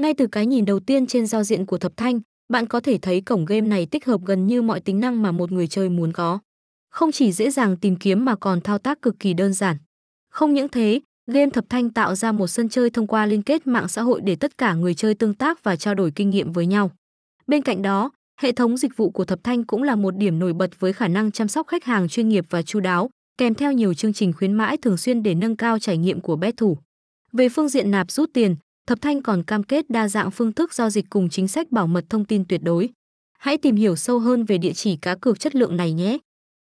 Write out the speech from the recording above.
Ngay từ cái nhìn đầu tiên trên giao diện của Thập Thanh, bạn có thể thấy cổng game này tích hợp gần như mọi tính năng mà một người chơi muốn có. Không chỉ dễ dàng tìm kiếm mà còn thao tác cực kỳ đơn giản. Không những thế, game Thập Thanh tạo ra một sân chơi thông qua liên kết mạng xã hội để tất cả người chơi tương tác và trao đổi kinh nghiệm với nhau. Bên cạnh đó, hệ thống dịch vụ của Thập Thanh cũng là một điểm nổi bật với khả năng chăm sóc khách hàng chuyên nghiệp và chu đáo, kèm theo nhiều chương trình khuyến mãi thường xuyên để nâng cao trải nghiệm của bet thủ. Về phương diện nạp rút tiền, Thập Thanh còn cam kết đa dạng phương thức giao dịch cùng chính sách bảo mật thông tin tuyệt đối. Hãy tìm hiểu sâu hơn về địa chỉ cá cược chất lượng này nhé.